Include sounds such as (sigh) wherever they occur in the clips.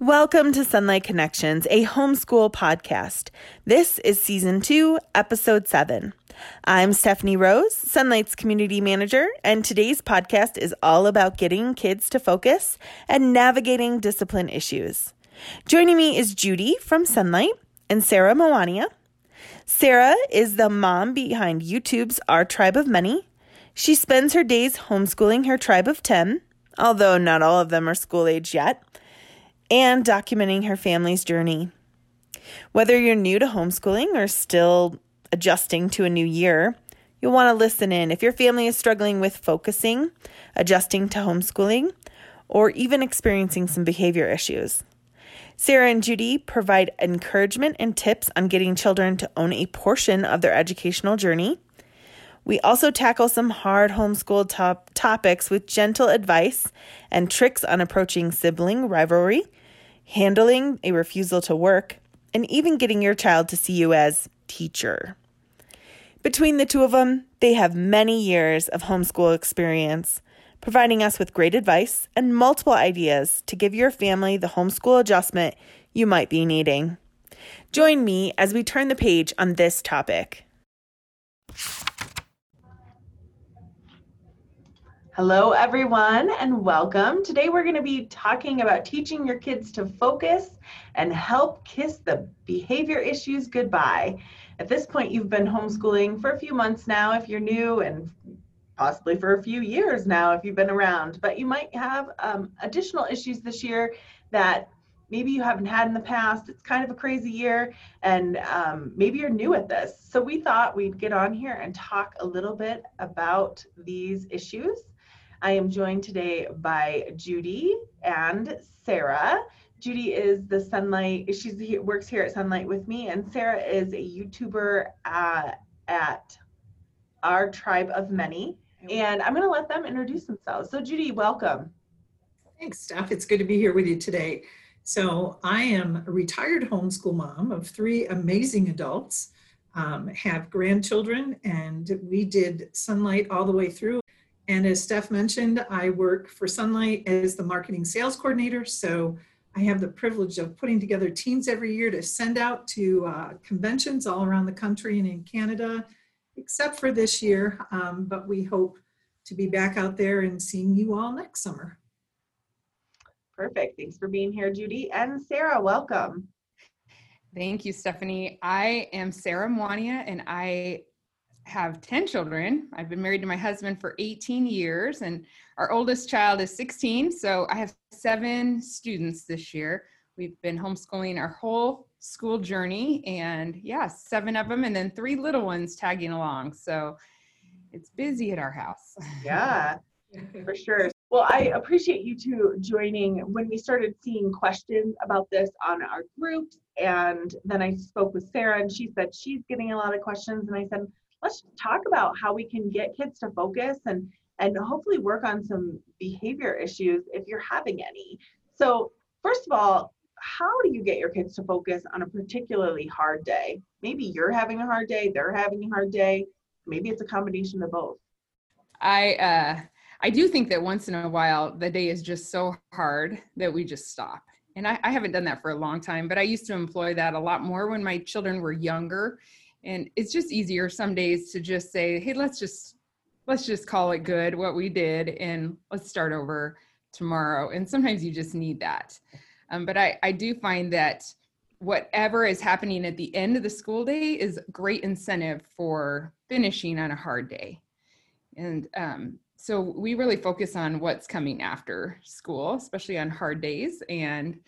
Welcome to Sonlight Connections, a homeschool podcast. This is season two, episode seven. I'm Stephanie Rose, Sonlight's community manager, and today's podcast is all about getting kids to focus and navigating discipline issues. Joining me is Judy from Sonlight and Sarah Mwania. Sarah is the mom behind YouTube's Our Tribe of Many. She spends her days homeschooling her tribe of 10, although not all of them are school age yet and documenting her family's journey. Whether you're new to homeschooling or still adjusting to a new year, you'll want to listen in if your family is struggling with focusing, adjusting to homeschooling, or even experiencing some behavior issues. Sarah and Judy provide encouragement and tips on getting children to own a portion of their educational journey. We also tackle some hard homeschool top topics with gentle advice and tricks on approaching sibling rivalry handling a refusal to work, and even getting your child to see you as teacher. Between the two of them, they have many years of homeschool experience, providing us with great advice and multiple ideas to give your family the homeschool adjustment you might be needing. Join me as we turn the page on this topic. Hello, everyone, and welcome. Today, we're going to be talking about teaching your kids to focus and help kiss the behavior issues goodbye. At this point, you've been homeschooling for a few months now if you're new, and possibly for a few years now if you've been around. But you might have um, additional issues this year that maybe you haven't had in the past. It's kind of a crazy year, and um, maybe you're new at this. So, we thought we'd get on here and talk a little bit about these issues. I am joined today by Judy and Sarah. Judy is the Sonlight, she works here at Sonlight with me, and Sarah is a YouTuber uh, at Our Tribe of Many. And I'm going to let them introduce themselves. So, Judy, welcome. Thanks, Steph. It's good to be here with you today. So, I am a retired homeschool mom of three amazing adults, um, have grandchildren, and we did Sonlight all the way through. And as Steph mentioned, I work for Sonlight as the marketing sales coordinator. So I have the privilege of putting together teams every year to send out to uh, conventions all around the country and in Canada, except for this year. Um, but we hope to be back out there and seeing you all next summer. Perfect. Thanks for being here, Judy. And Sarah, welcome. Thank you, Stephanie. I am Sarah Mwania, and I have 10 children. I've been married to my husband for 18 years, and our oldest child is 16. So I have seven students this year. We've been homeschooling our whole school journey, and yeah, seven of them, and then three little ones tagging along. So it's busy at our house. (laughs) Yeah, for sure. Well, I appreciate you two joining. When we started seeing questions about this on our groups, and then I spoke with Sarah, and she said she's getting a lot of questions, and I said, let's talk about how we can get kids to focus and and hopefully work on some behavior issues if you're having any. So, first of all, how do you get your kids to focus on a particularly hard day? Maybe you're having a hard day, they're having a hard day, maybe it's a combination of both. I uh I do think that once in a while the day is just so hard that we just stop. And I, I haven't done that for a long time, but I used to employ that a lot more when my children were younger and it's just easier some days to just say hey let's just let's just call it good what we did and let's start over tomorrow. And sometimes you just need that. Um, but I, I do find that whatever is happening at the end of the school day is great incentive for finishing on a hard day. And um, so we really focus on what's coming after school especially on hard days. And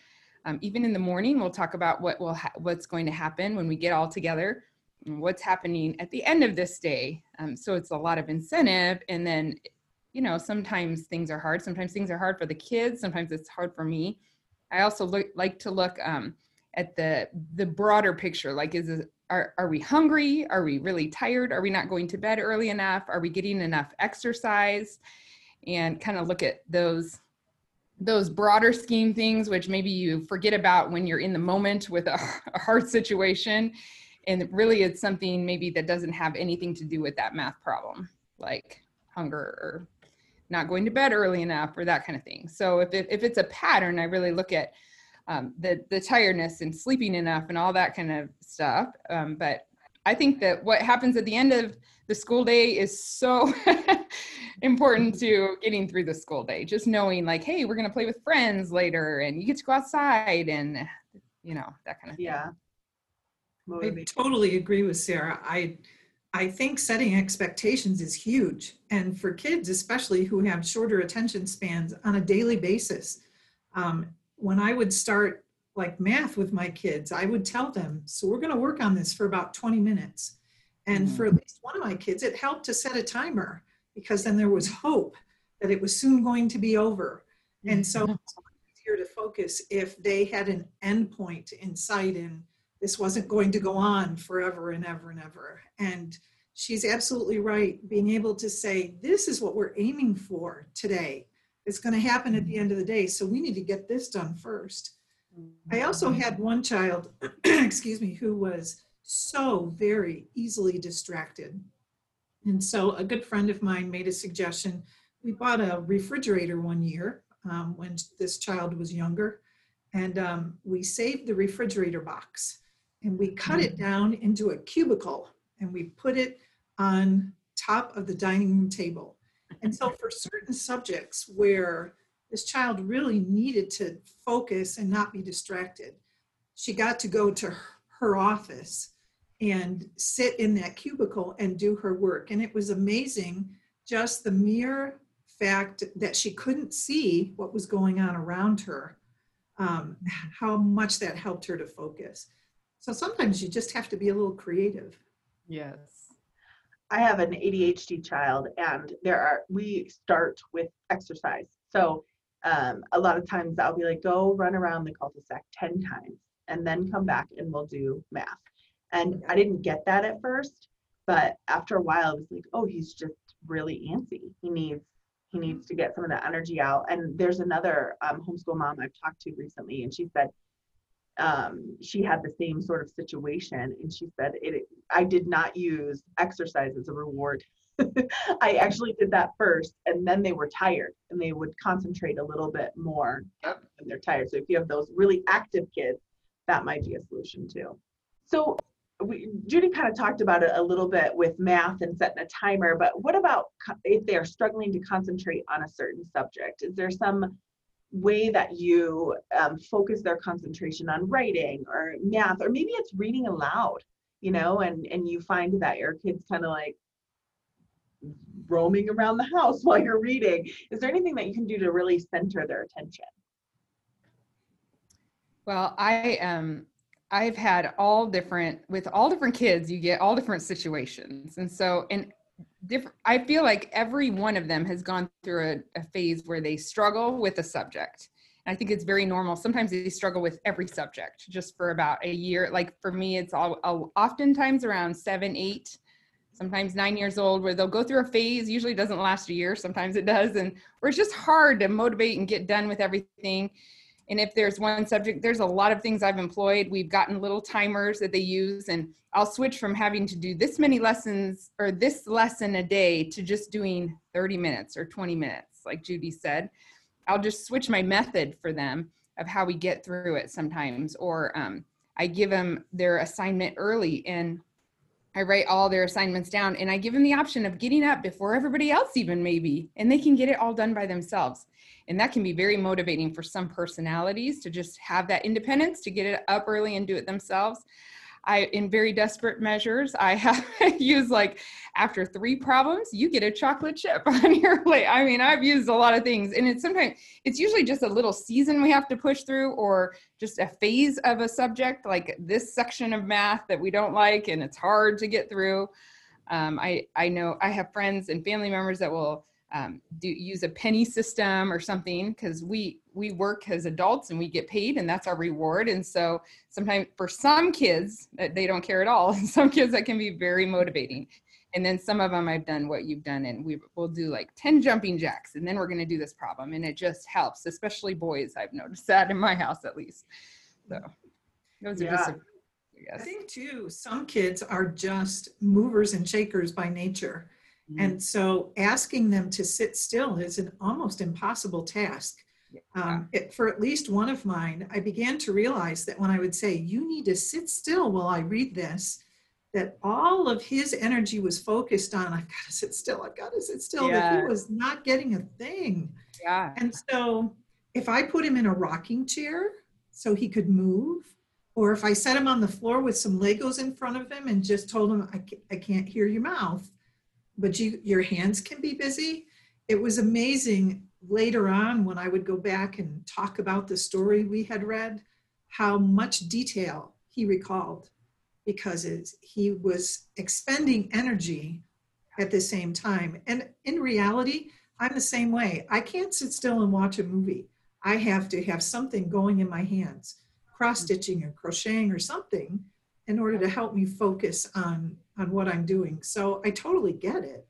um, even in the morning we'll talk about what will ha- what's going to happen when we get all together what's happening at the end of this day. Um, so it's a lot of incentive. And then, you know, sometimes things are hard. Sometimes things are hard for the kids. Sometimes it's hard for me. I also look, like to look um, at the the broader picture. Like, is it, are are we hungry? Are we really tired? Are we not going to bed early enough? Are we getting enough exercise? And kind of look at those those broader scheme things, which maybe you forget about when you're in the moment with a, (laughs) a hard situation and really it's something maybe that doesn't have anything to do with that math problem like hunger or not going to bed early enough or that kind of thing so if, it, if it's a pattern i really look at um, the the tiredness and sleeping enough and all that kind of stuff. Um, but I think that what happens at the end of the school day is so (laughs) important to getting through the school day. Just knowing, like, hey, we're going to play with friends later, and you get to go outside, and you know that kind of thing. Yeah. I totally agree with Sarah. I I think setting expectations is huge, and for kids especially who have shorter attention spans on a daily basis. Um, when I would start like math with my kids, I would tell them, "So we're going to work on this for about 20 minutes." And for at least one of my kids, it helped to set a timer because then there was hope that it was soon going to be over. And so it's easier to focus if they had an endpoint in sight and this wasn't going to go on forever and ever and ever. And she's absolutely right. Being able to say, this is what we're aiming for today. It's going to happen at the end of the day. So we need to get this done first. I also had one child, (clears throat) excuse me, who was so very easily distracted. And so a good friend of mine made a suggestion. We bought a refrigerator one year um, when this child was younger, and um, we saved the refrigerator box and we cut it down into a cubicle and we put it on top of the dining room table. And so for certain subjects where this child really needed to focus and not be distracted, she got to go to her office and sit in that cubicle and do her work. And it was amazing just the mere fact that she couldn't see what was going on around her, um, how much that helped her to focus. So sometimes you just have to be a little creative. Yes. I have an ADHD child, and there are we start with exercise. So um, a lot of times I'll be like, go run around the cul-de-sac ten times, and then come back and we'll do math. And I didn't get that at first, but after a while, I was like, oh, he's just really antsy. He needs he needs to get some of that energy out. And there's another um, homeschool mom I've talked to recently, and she said um, she had the same sort of situation, and she said it. I did not use exercise as a reward. (laughs) I actually did that first, and then they were tired, and they would concentrate a little bit more when they're tired. So if you have those really active kids, that might be a solution too. So we, Judy kind of talked about it a little bit with math and setting a timer, but what about if they're struggling to concentrate on a certain subject? Is there some way that you um, focus their concentration on writing or math, or maybe it's reading aloud, you know, and, and you find that your kids kind of like roaming around the house (laughs) while you're reading. Is there anything that you can do to really center their attention? Well, I um I've had all different with all different kids, you get all different situations. And so and different I feel like every one of them has gone through a, a phase where they struggle with a subject. And I think it's very normal. Sometimes they struggle with every subject just for about a year. Like for me, it's all, all oftentimes around seven, eight, sometimes nine years old, where they'll go through a phase. Usually doesn't last a year. Sometimes it does, and where it's just hard to motivate and get done with everything. And if there's one subject, there's a lot of things I've employed. We've gotten little timers that they use, and I'll switch from having to do this many lessons or this lesson a day to just doing 30 minutes or 20 minutes, like Judy said. I'll just switch my method for them of how we get through it sometimes. Or um, I give them their assignment early and I write all their assignments down and I give them the option of getting up before everybody else, even maybe, and they can get it all done by themselves. And that can be very motivating for some personalities to just have that independence to get it up early and do it themselves. I, in very desperate measures, I have (laughs) used like after three problems, you get a chocolate chip (laughs) on your plate. I mean, I've used a lot of things, and it's sometimes it's usually just a little season we have to push through, or just a phase of a subject, like this section of math that we don't like, and it's hard to get through. Um, I I know I have friends and family members that will um, do use a penny system or something because we we work as adults and we get paid and that's our reward. And so sometimes for some kids they don't care at all. (laughs) Some kids that can be very motivating. And then some of them i've done what you've done and we will do like 10 jumping jacks and then we're going to do this problem and it just helps especially boys i've noticed that in my house at least. So those are yeah. just I think too, some kids are just movers and shakers by nature. Mm-hmm. And so asking them to sit still is an almost impossible task. Um, it, for at least one of mine, I began to realize that when I would say, You need to sit still while I read this, that all of his energy was focused on, I've got to sit still, I've got to sit still, that he was not getting a thing. Yeah. And so if I put him in a rocking chair so he could move, or if I set him on the floor with some Legos in front of him and just told him, I, I can't hear your mouth, but you, your hands can be busy. It was amazing later on when I would go back and talk about the story we had read, how much detail he recalled because he was expending energy at the same time. And in reality, I'm the same way. I can't sit still and watch a movie. I have to have something going in my hands, cross stitching or crocheting or something in order to help me focus on on what I'm doing. So I totally get it.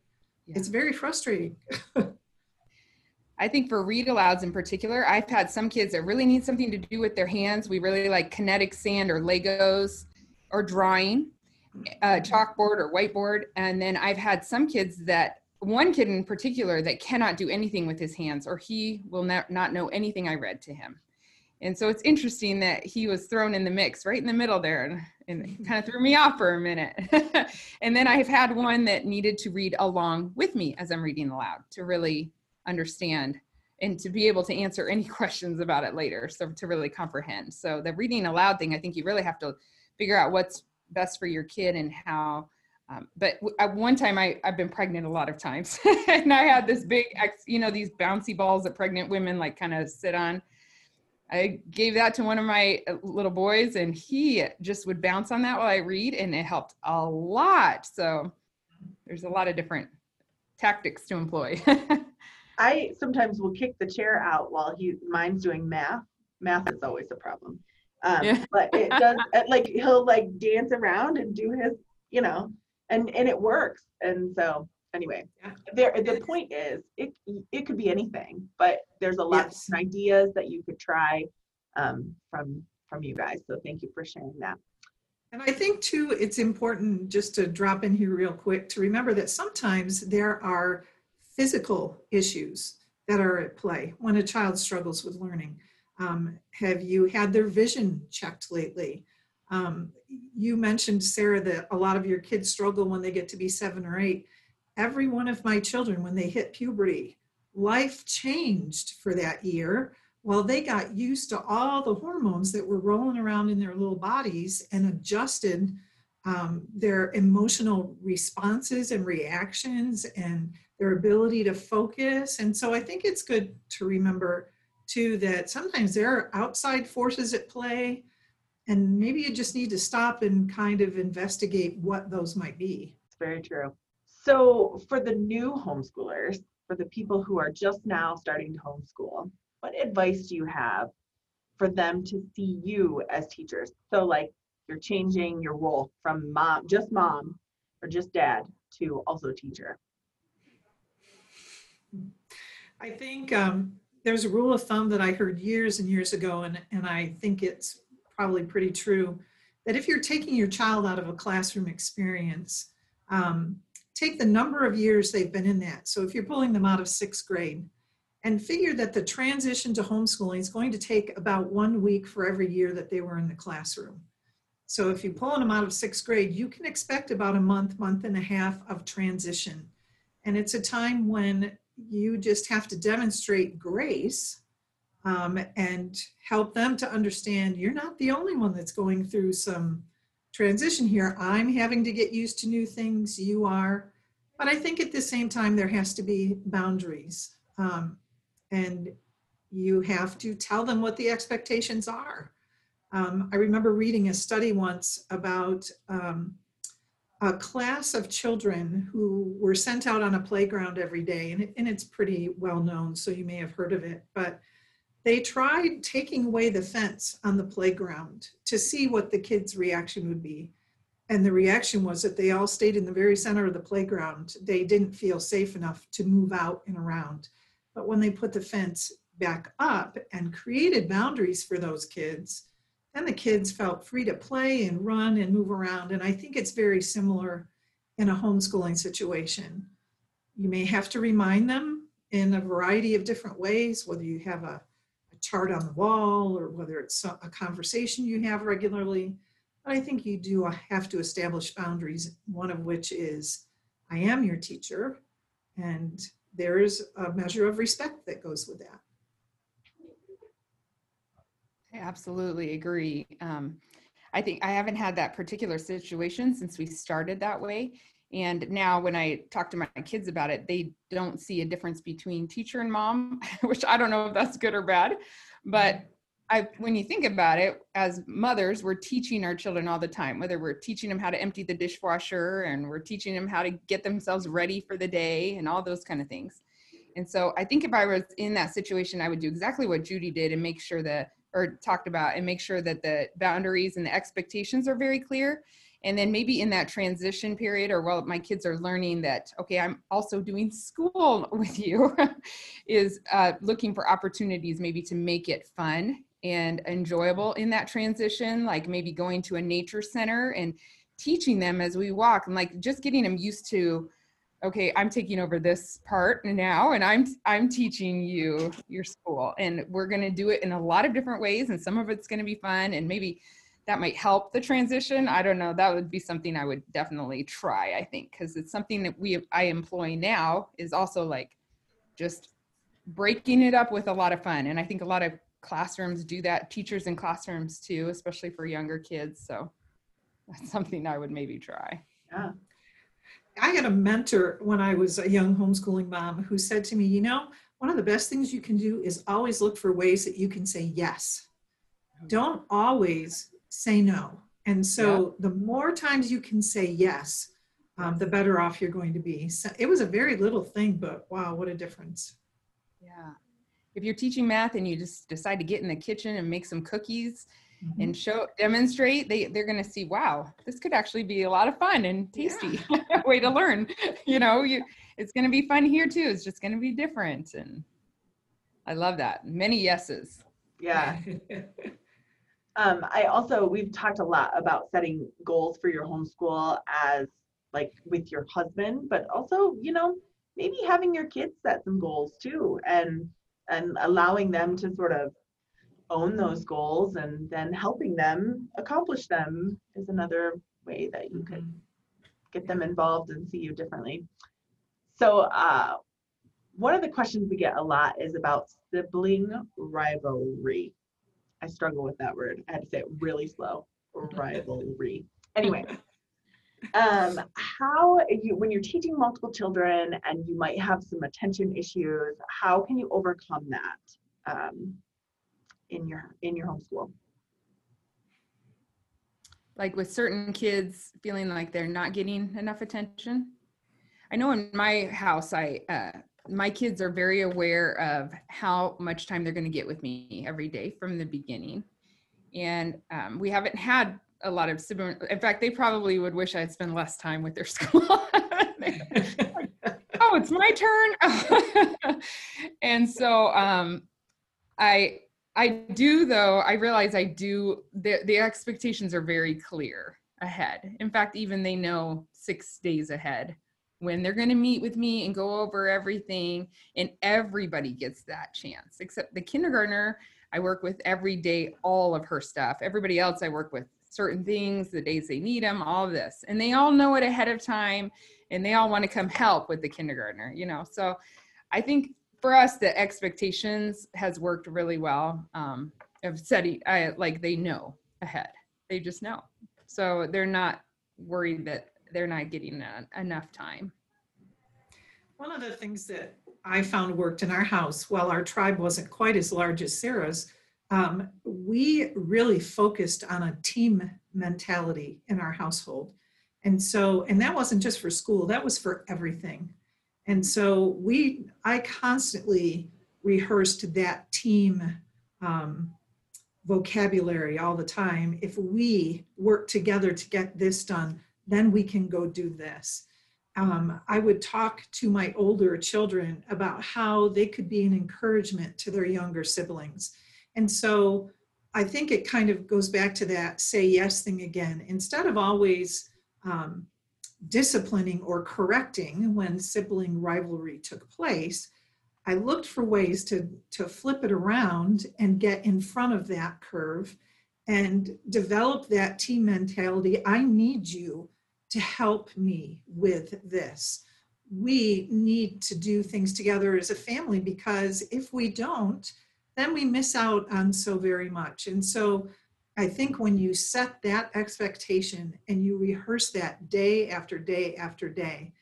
Yeah. It's very frustrating. (laughs) I think for read alouds in particular, I've had some kids that really need something to do with their hands. We really like kinetic sand or Legos or drawing, uh, chalkboard or whiteboard. And then I've had some kids that, one kid in particular, that cannot do anything with his hands or he will not, not know anything I read to him. And so it's interesting that he was thrown in the mix right in the middle there and, and kind of threw me off for a minute. (laughs) and then I've had one that needed to read along with me as I'm reading aloud to really understand and to be able to answer any (laughs) questions about it later so to really comprehend. So the reading aloud thing i think you really have to figure out what's best for your kid and how um, but at one time I, i've been pregnant a lot of times. (laughs) And i had this big you know these bouncy balls that pregnant women like kind of sit on i gave that to one of my uh, little boys and he just would bounce on that while i read and it helped a lot so there's a lot of different tactics to employ (laughs) I sometimes will kick the chair out while he mine's doing math. Math is always a problem. Um, Yeah. but it (laughs) does uh, like he'll like dance around and do his, you know, and and it works. And so anyway, Yeah. there the point is it it could be anything, but there's a lot Yes. of ideas that you could try um, from from you guys. So thank you for sharing that. And I think too, it's important just to drop in here real quick to remember that sometimes there are physical issues that are at play when a child struggles with learning. Um, have you had their vision checked lately? Um, you mentioned, Sarah, that a lot of your kids struggle when they get to be seven or eight. Every one of my children, when they hit puberty, life changed for that year well, they got used to all the hormones that were rolling around in their little bodies and adjusted um, their emotional responses and reactions and their ability to focus. And so I think it's good to remember too that sometimes there are outside forces at play, and maybe you just need to stop and kind of investigate what those might be. It's very true. So, for the new homeschoolers, for the people who are just now starting to homeschool, what advice do you have for them to see you as teachers? So, like you're changing your role from mom, just mom, or just dad to also teacher. I think um, there's a rule of thumb that I heard years and years ago, and, and I think it's probably pretty true that if you're taking your child out of a classroom experience, um, take the number of years they've been in that. So if you're pulling them out of sixth grade, and figure that the transition to homeschooling is going to take about one week for every year that they were in the classroom. So if you're pulling them out of sixth grade, you can expect about a month, month and a half of transition. And it's a time when you just have to demonstrate grace um, and help them to understand you're not the only one that's going through some transition here. I'm having to get used to new things, you are. But I think at the same time, there has to be boundaries. Um, and you have to tell them what the expectations are. Um, I remember reading a study once about um, a class of children who were sent out on a playground every day, and, it, and it's pretty well known, so you may have heard of it. But they tried taking away the fence on the playground to see what the kids' reaction would be. And the reaction was that they all stayed in the very center of the playground. They didn't feel safe enough to move out and around. But when they put the fence back up and created boundaries for those kids, then the kids felt free to play and run and move around. And I think it's very similar in a homeschooling situation. You may have to remind them in a variety of different ways, whether you have a chart on the wall or whether it's a conversation you have regularly. But I think you do have to establish boundaries, one of which is I am your teacher, and there is a measure of respect that goes with that. I absolutely agree. Um, I think I haven't had that particular situation since we started that way. And now when I talk to my kids about it, they don't see a difference between teacher and mom, (laughs) which I don't know if that's good or bad. But I, when you think about it, as mothers, we're teaching our children all the time, whether we're teaching them how to empty the dishwasher and we're teaching them how to get themselves ready for the day and all those kind of things. And so I think if I was in that situation, I would do exactly what Judy did and make sure that, or talked about, and make sure that the boundaries and the expectations are very clear and then maybe in that transition period or while my kids are learning that okay i'm also doing school (laughs) with you (laughs) is uh, looking for opportunities maybe to make it fun and enjoyable in that transition like maybe going to a nature center and teaching them as we walk and like just getting them used to okay i'm taking over this part now and i'm i'm teaching you your school and we're going to do it in a lot of different ways and some of it's going to be fun and maybe that might help the transition. I don't know. That would be something I would definitely try, I think, because it's something that we I employ now is also like just breaking it up with a lot of fun. And I think a lot of classrooms do that, teachers in classrooms too, especially for younger kids. So that's something I would maybe try. Yeah. I had a mentor when I was a young homeschooling mom who said to me, you know, one of the best things you can do is always look for ways that you can say yes. Don't always say no. And so yeah. the more times you can say yes, um, the better off you're going to be. So it was a very little thing, but wow, what a difference. Yeah. If you're teaching math and you just decide to get in the kitchen and make some cookies mm-hmm. and show demonstrate, they, they're gonna see, wow, this could actually be a lot of fun and tasty yeah. (laughs) way to learn. (laughs) You know, you it's gonna be fun here too. It's just gonna be different. And I love that. Many yeses. Yeah. (laughs) Um, I also, we've talked a lot about setting goals for your homeschool as like with your husband, but also, you know, maybe having your kids set some goals too and and allowing them to sort of own those goals and then helping them accomplish them is another way that you could mm-hmm. get them involved and see you differently. So uh, one of the questions we get a lot is about sibling rivalry. I struggle with that word. I had to say it really slow. (laughs) Rivalry. Anyway, um, how you when you're teaching multiple children and you might have some attention issues, how can you overcome that um, in your in your homeschool? Like with certain kids feeling like they're not getting enough attention. I know in my house, I uh, my kids are very aware of how much time they're going to get with me every day from the beginning. And um, we haven't had a lot of sibling. In fact, they probably would wish I'd spend less time with their (laughs) school. (laughs) oh, it's my turn. (laughs) and so um, I I do though. I realize I do. The the expectations are very clear ahead. In fact, even they know six days ahead when they're going to meet with me and go over everything and everybody gets that chance except the kindergartner i work with every day all of her stuff everybody else i work with certain things the days they need them all this. And they all know it ahead of time and they all want to come help with the kindergartner you know? So i think for us the expectations has worked really well um, of setting I, like they know ahead. They just know. So they're not worried that they're not getting a, enough time. One of the things that I found worked in our house, while our tribe wasn't quite as large as Sarah's, um, we really focused on a team mentality in our household. And so, and that wasn't just for school, that was for everything. And so we, I constantly rehearsed that team um, vocabulary all the time. If we work together to get this done, then we can go do this. Um, I would talk to my older children about how they could be an encouragement to their younger siblings. And so I think it kind of goes back to that say yes thing again. Instead of always um, disciplining or correcting when sibling rivalry took place, I looked for ways to, to flip it around and get in front of that curve and develop that team mentality. I need you to help me with this. We need to do things together as a family because if we don't, then we miss out on so very much. And so I think when you set that expectation and you rehearse that day after day after day,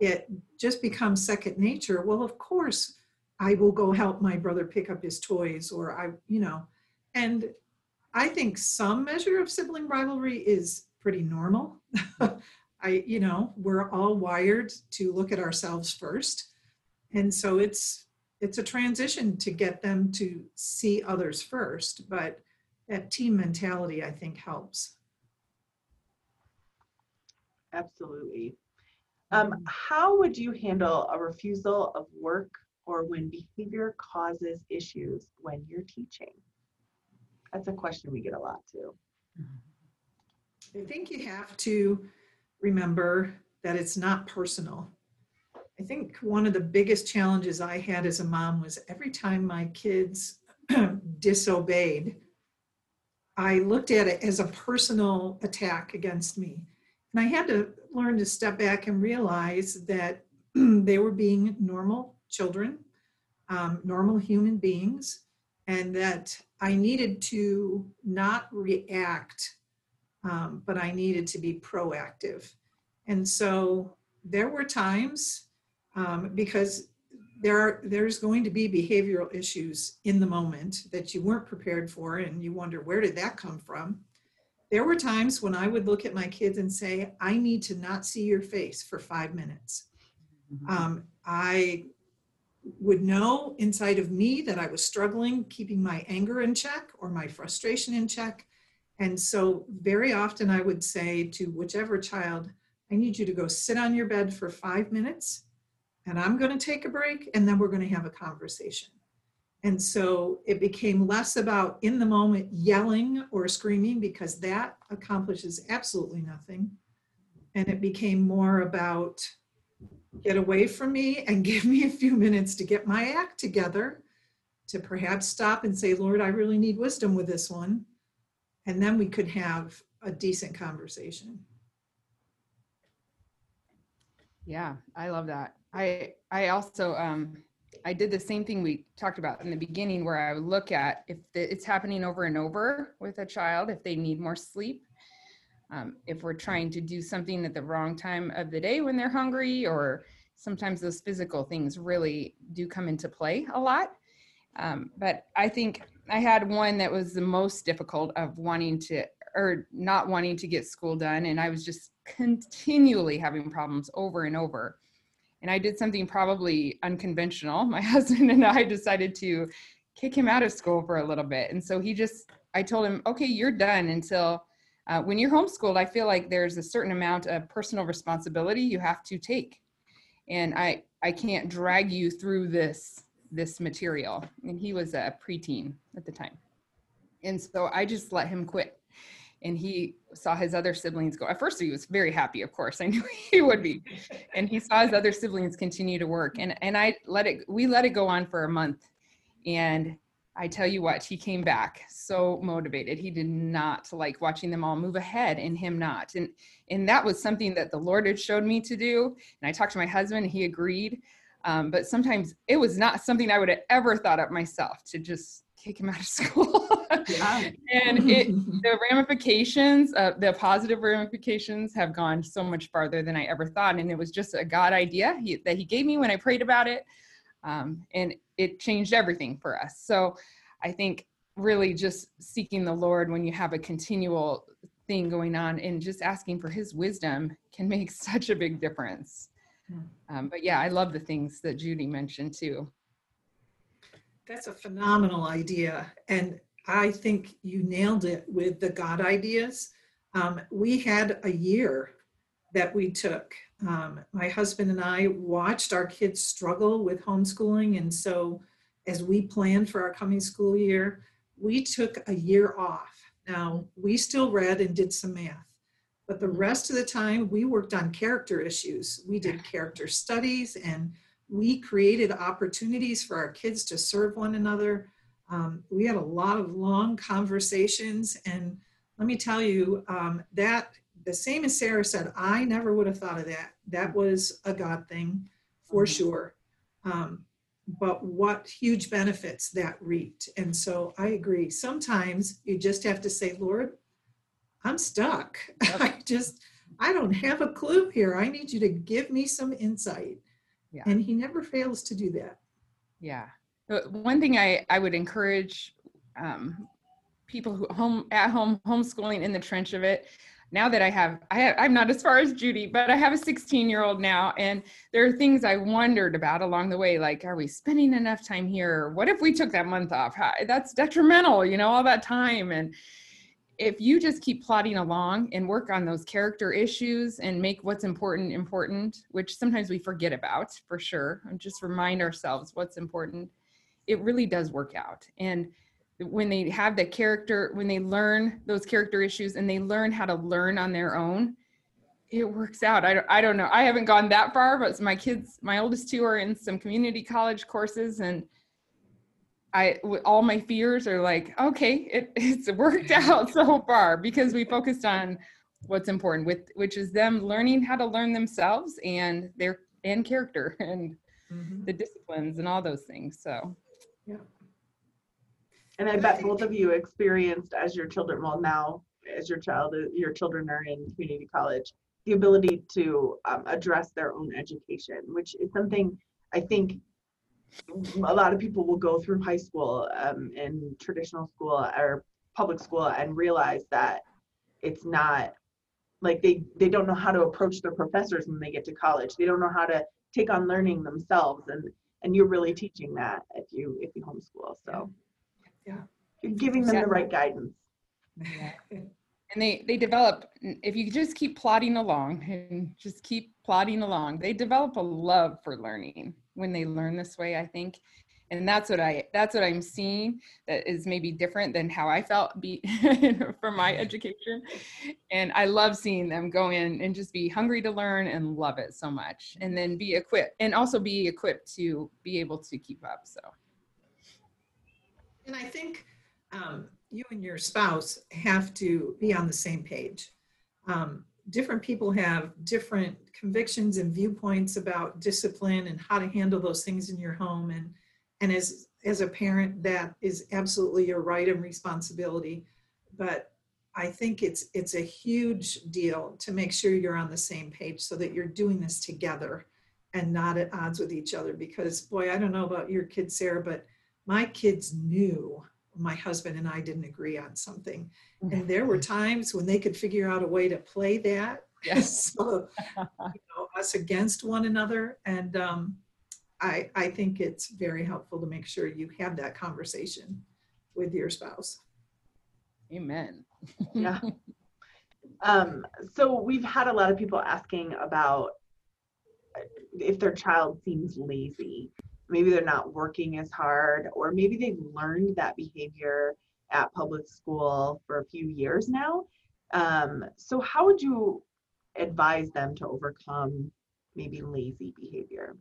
it just becomes second nature. Well, of course, I will go help my brother pick up his toys, or I, you know, and I think some measure of sibling rivalry is pretty normal. (laughs) I, you know, we're all wired to look at ourselves first. And so it's it's a transition to get them to see others first, but that team mentality I think helps. Absolutely. Um, how would you handle a refusal of work or when behavior causes issues when you're teaching? That's a question we get a lot too. I think you have to remember that it's not personal. I think one of the biggest challenges I had as a mom was every time my kids (clears throat) disobeyed, I looked at it as a personal attack against me. And I had to learn to step back and realize that (clears throat) they were being normal children, um, normal human beings, and that I needed to not react, um, but I needed to be proactive. And so there were times um, because there are there's going to be behavioral issues in the moment that you weren't prepared for and you wonder where did that come from? There were times when i would look at my kids and say i need to not see your face for five minutes. Mm-hmm. um, i would know inside of me that i was struggling keeping my anger in check or my frustration in check. And so very often i would say to whichever child i need you to go sit on your bed for five minutes and I'm going to take a break and then we're going to have a conversation. And so it became less about in the moment yelling or screaming because that accomplishes absolutely nothing. And it became more about get away from me and (laughs) give me a few minutes to get my act together, to perhaps stop and say, Lord, I really need wisdom with this one. And then we could have a decent conversation. Yeah, I love that. I I also um I did the same thing we talked about in the beginning where I would look at if it's happening over and over with a child if they need more sleep um, if we're trying to do something at the wrong time of the day when they're hungry or sometimes those physical things really do come into play a lot. Um, but I think I had one that was the most difficult of wanting to or not wanting to get school done and I was just continually having problems over and over and I did something probably unconventional. My (laughs) husband and I decided to kick him out of school for a little bit. And so he just, I told him, okay, you're done until uh, when you're homeschooled, I feel like there's a certain amount of personal responsibility you have to take. And I, I can't drag you through this, this material. And he was a preteen at the time. And so I just let him quit and he saw his other siblings go. At first, he was very happy, of course. I (laughs) knew he would be. And he saw his other siblings continue to work. And, and I let it, we let it go on for a month. And I tell you what, he came back so motivated. He did not like watching them all move ahead and him not. And, and that was something that the Lord had showed me to do. And I talked to my husband and he agreed. Um, but sometimes it was not something I would have ever thought of myself to just kick him out of (laughs) school. yeah. And it, the ramifications, uh, the positive ramifications have gone so much farther than I ever thought. And it was just a God idea he, that he gave me when I prayed about it. Um, and it changed everything for us. So I think really just seeking the Lord when you have a continual thing going on and just asking for his wisdom can make (laughs) such a big difference. Hmm. Um, but yeah, I love the things that Judy mentioned too. That's a phenomenal idea. And I think you nailed it with the God ideas. Um, we had a year that we took. Um, my husband and I watched our kids struggle with homeschooling. And so, as we planned for our coming school year, we took a year off. Now, we still read and did some math, but the rest of the time we worked on character issues. We did character studies and we created opportunities for our kids to serve one another. Um, we had a lot of long conversations, and let me tell you um, that the same as Sarah said, I never would have thought of that. That was a God thing for Mhm. sure. Um, but what huge benefits that reaped. And so I agree. Sometimes you just have to say, Lord, I'm stuck. (laughs) Yep. I just, I don't have a clue here. I need you to give me some insight. Yeah. And he never fails to do that. Yeah. One thing I, I would encourage um, people who home at home homeschooling in the trench of it. Now that I have, I have, I'm not as far as Judy, but I have a 16 year old now, and there are things I wondered about along the way, like, are we spending enough time here? What if we took that month off? How, that's detrimental, you know, all that time. And if you just keep plodding along and work on those character issues and make what's important important, which sometimes we forget about for sure, and just remind ourselves what's important, it really does work out. And when they have the character, when they learn those character issues and they learn how to learn on their own, it works out. I don't, I don't know. I haven't gone that far, but my kids, my oldest two are in some community college courses and I, all my fears are like, okay, it, (laughs) it's worked mm-hmm. out so far because we focused on what's important with, which is them learning how to learn themselves and their, and character (laughs) and mm-hmm. the disciplines and all those things. So yeah. And I bet both of you experienced as your children, well now, as your child, uh, your children are in community college, the ability to um, address their own education, which is something I think a lot of people will go through high school um, in traditional school or public school and realize that it's not like they they don't know how to approach their professors when they get to college. They don't know how to take on learning themselves, and and you're really teaching that if you if you homeschool. So Yeah. you're giving them Yeah. the right guidance. and they they develop if you just keep plodding along and (laughs) just keep plodding along they develop a love for learning when they learn this way i think. And that's what i that's what i'm seeing that is maybe different than how i felt be (laughs) for my (laughs) education. And i love seeing them go in and just be hungry to learn and love it so much. And then be equipped and also be equipped to be able to keep up so. And I think um, you and your spouse have to be on the same page. Um, different people have different convictions and viewpoints about discipline and how to handle those things in your home. And and as as a parent, that is absolutely your right and responsibility. But I think it's it's a huge deal to make sure you're on the same page so that you're doing this together and not at odds with each other. Because boy, I don't know about your kids, Sarah, but my kids knew my husband and I didn't agree on something. And there were times when they could figure out a way to play that. Yes. (laughs) so, you know, us against one another. And um, I, I think it's very helpful to make sure you have that conversation with your spouse. amen Yeah. (laughs) Um, so we've had a lot of people asking about if their child seems lazy. Maybe they're not working as hard, or maybe they've learned that behavior at public school for a few years now. Um, so how would you advise them to overcome maybe lazy behavior?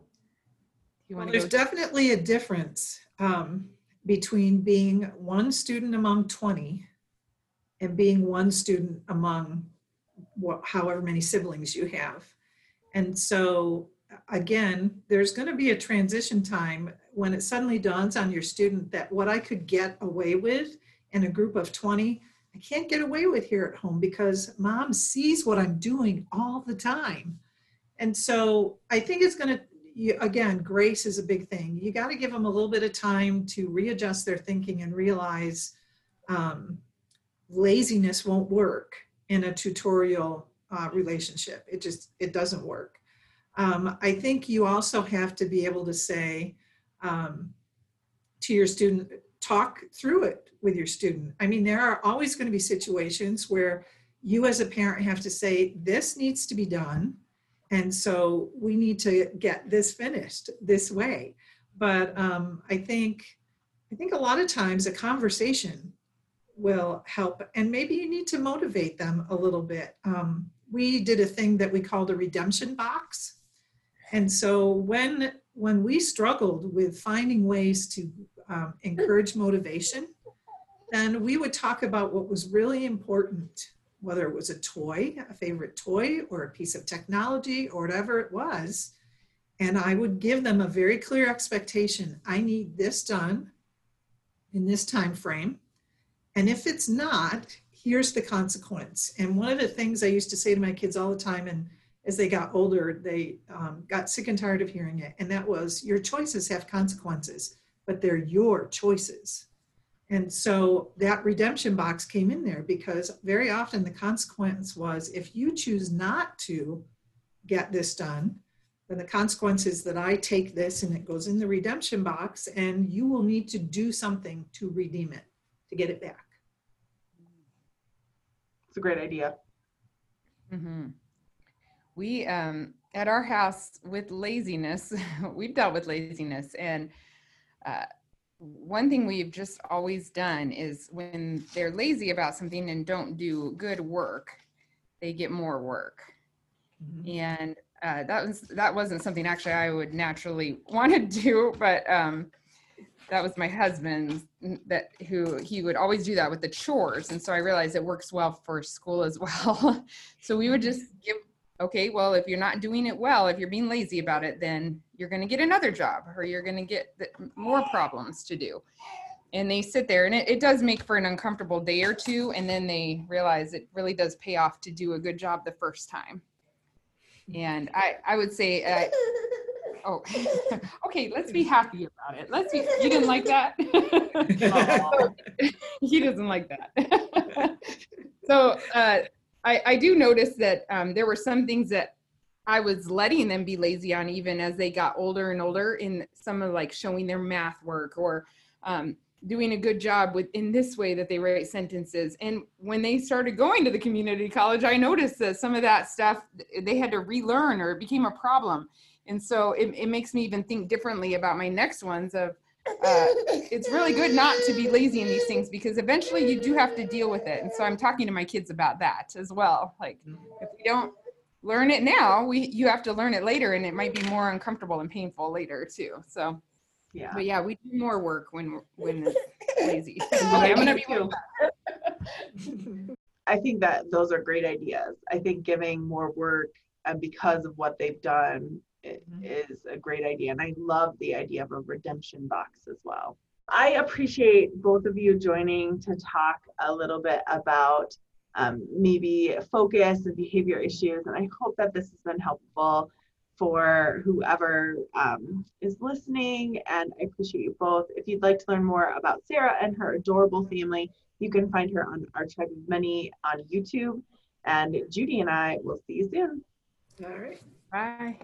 you Well, want to there's definitely a difference um, between being one student among 20 and being one student among what, however many siblings you have. And so, again, there's going to be a transition time when it suddenly dawns on your student that what I could get away with in a group of 20, I can't get away with here at home because mom sees what I'm doing all the time. And so I think it's going to again, grace is a big thing. You got to give them a little bit of time to readjust their thinking and realize um, laziness won't work in a tutorial uh, relationship. It just it doesn't work. Um, I think you also have to be able to say um, to your student, talk through it with your student. I mean, there are always going to be situations where you as a parent have to say, this needs to be done. And so we need to get this finished this way. But um, I think I think a lot of times a conversation will help, and maybe you need to motivate them a little bit. Um, we did a thing that we called a redemption box, and so when when we struggled with finding ways to um, encourage motivation, then we would talk about what was really important, whether it was a toy, a favorite toy, or a piece of technology, or whatever it was. And I would give them a very clear expectation. I need this done in this time frame. And if it's not, here's the consequence. And one of the things I used to say to my kids all the time, and as they got older, they um, got sick and tired of hearing it, and that was your choices have consequences, but they're your choices. And so that redemption box came in there because very often the consequence was if you choose not to get this done, then the consequence is that I take this and it goes in the redemption box, and you will need to do something to redeem it, to get it back. It's a great idea. Mm-hmm. We, um, at our house with laziness, (laughs) we've dealt with laziness. And uh, one thing we've just always done is when they're lazy about something and don't do good work, they get more work. Mhm. and uh, that was that wasn't something actually I would naturally (laughs) want to do, but um, that was my husband that who he would always do that with the chores, and so I realized it works well for school as (laughs) well. so we would just give okay, well if you're not doing it well, if you're being lazy about it, then you're going to get another job or you're going to get more problems to do. And they sit there, and it, it does make for an uncomfortable day or two, and then they realize it really does pay off to do a good job the first time. And I, I would say, uh, (laughs) oh, (laughs) okay, let's be happy about it. Let's be, you didn't like that? (laughs) he doesn't like that. so uh, I, I do notice that um, there were some things that I was letting them be lazy on even as they got older and older in some of like showing their math work or um, doing a good job with in this way that they write sentences. And when they started going to the community college, I noticed that some of that stuff they had to relearn or it became a problem. And so it, it makes me even think differently about my next ones of uh, it's really good not to be lazy in these things because eventually you do have to deal with it. And so I'm talking to my kids about that as well. Like if we don't learn it now, we you have to learn it later and it might be more uncomfortable and painful later too. So Yeah. but yeah, we do more work when when it's lazy. (laughs) I'm gonna be. (laughs) I think that those are great ideas. I think giving more work and because of what they've done i- Mhm. is a great idea. And I love the idea of a redemption box as well. I appreciate both of you joining to talk a little bit about um, maybe focus and behavior issues. And I hope that this has been helpful for whoever um, is listening. And I appreciate you both. If you'd like to learn more about Sarah and her adorable family, you can find her on Our Tribe of Many on YouTube. And Judy and I will see you soon. All right. Bye.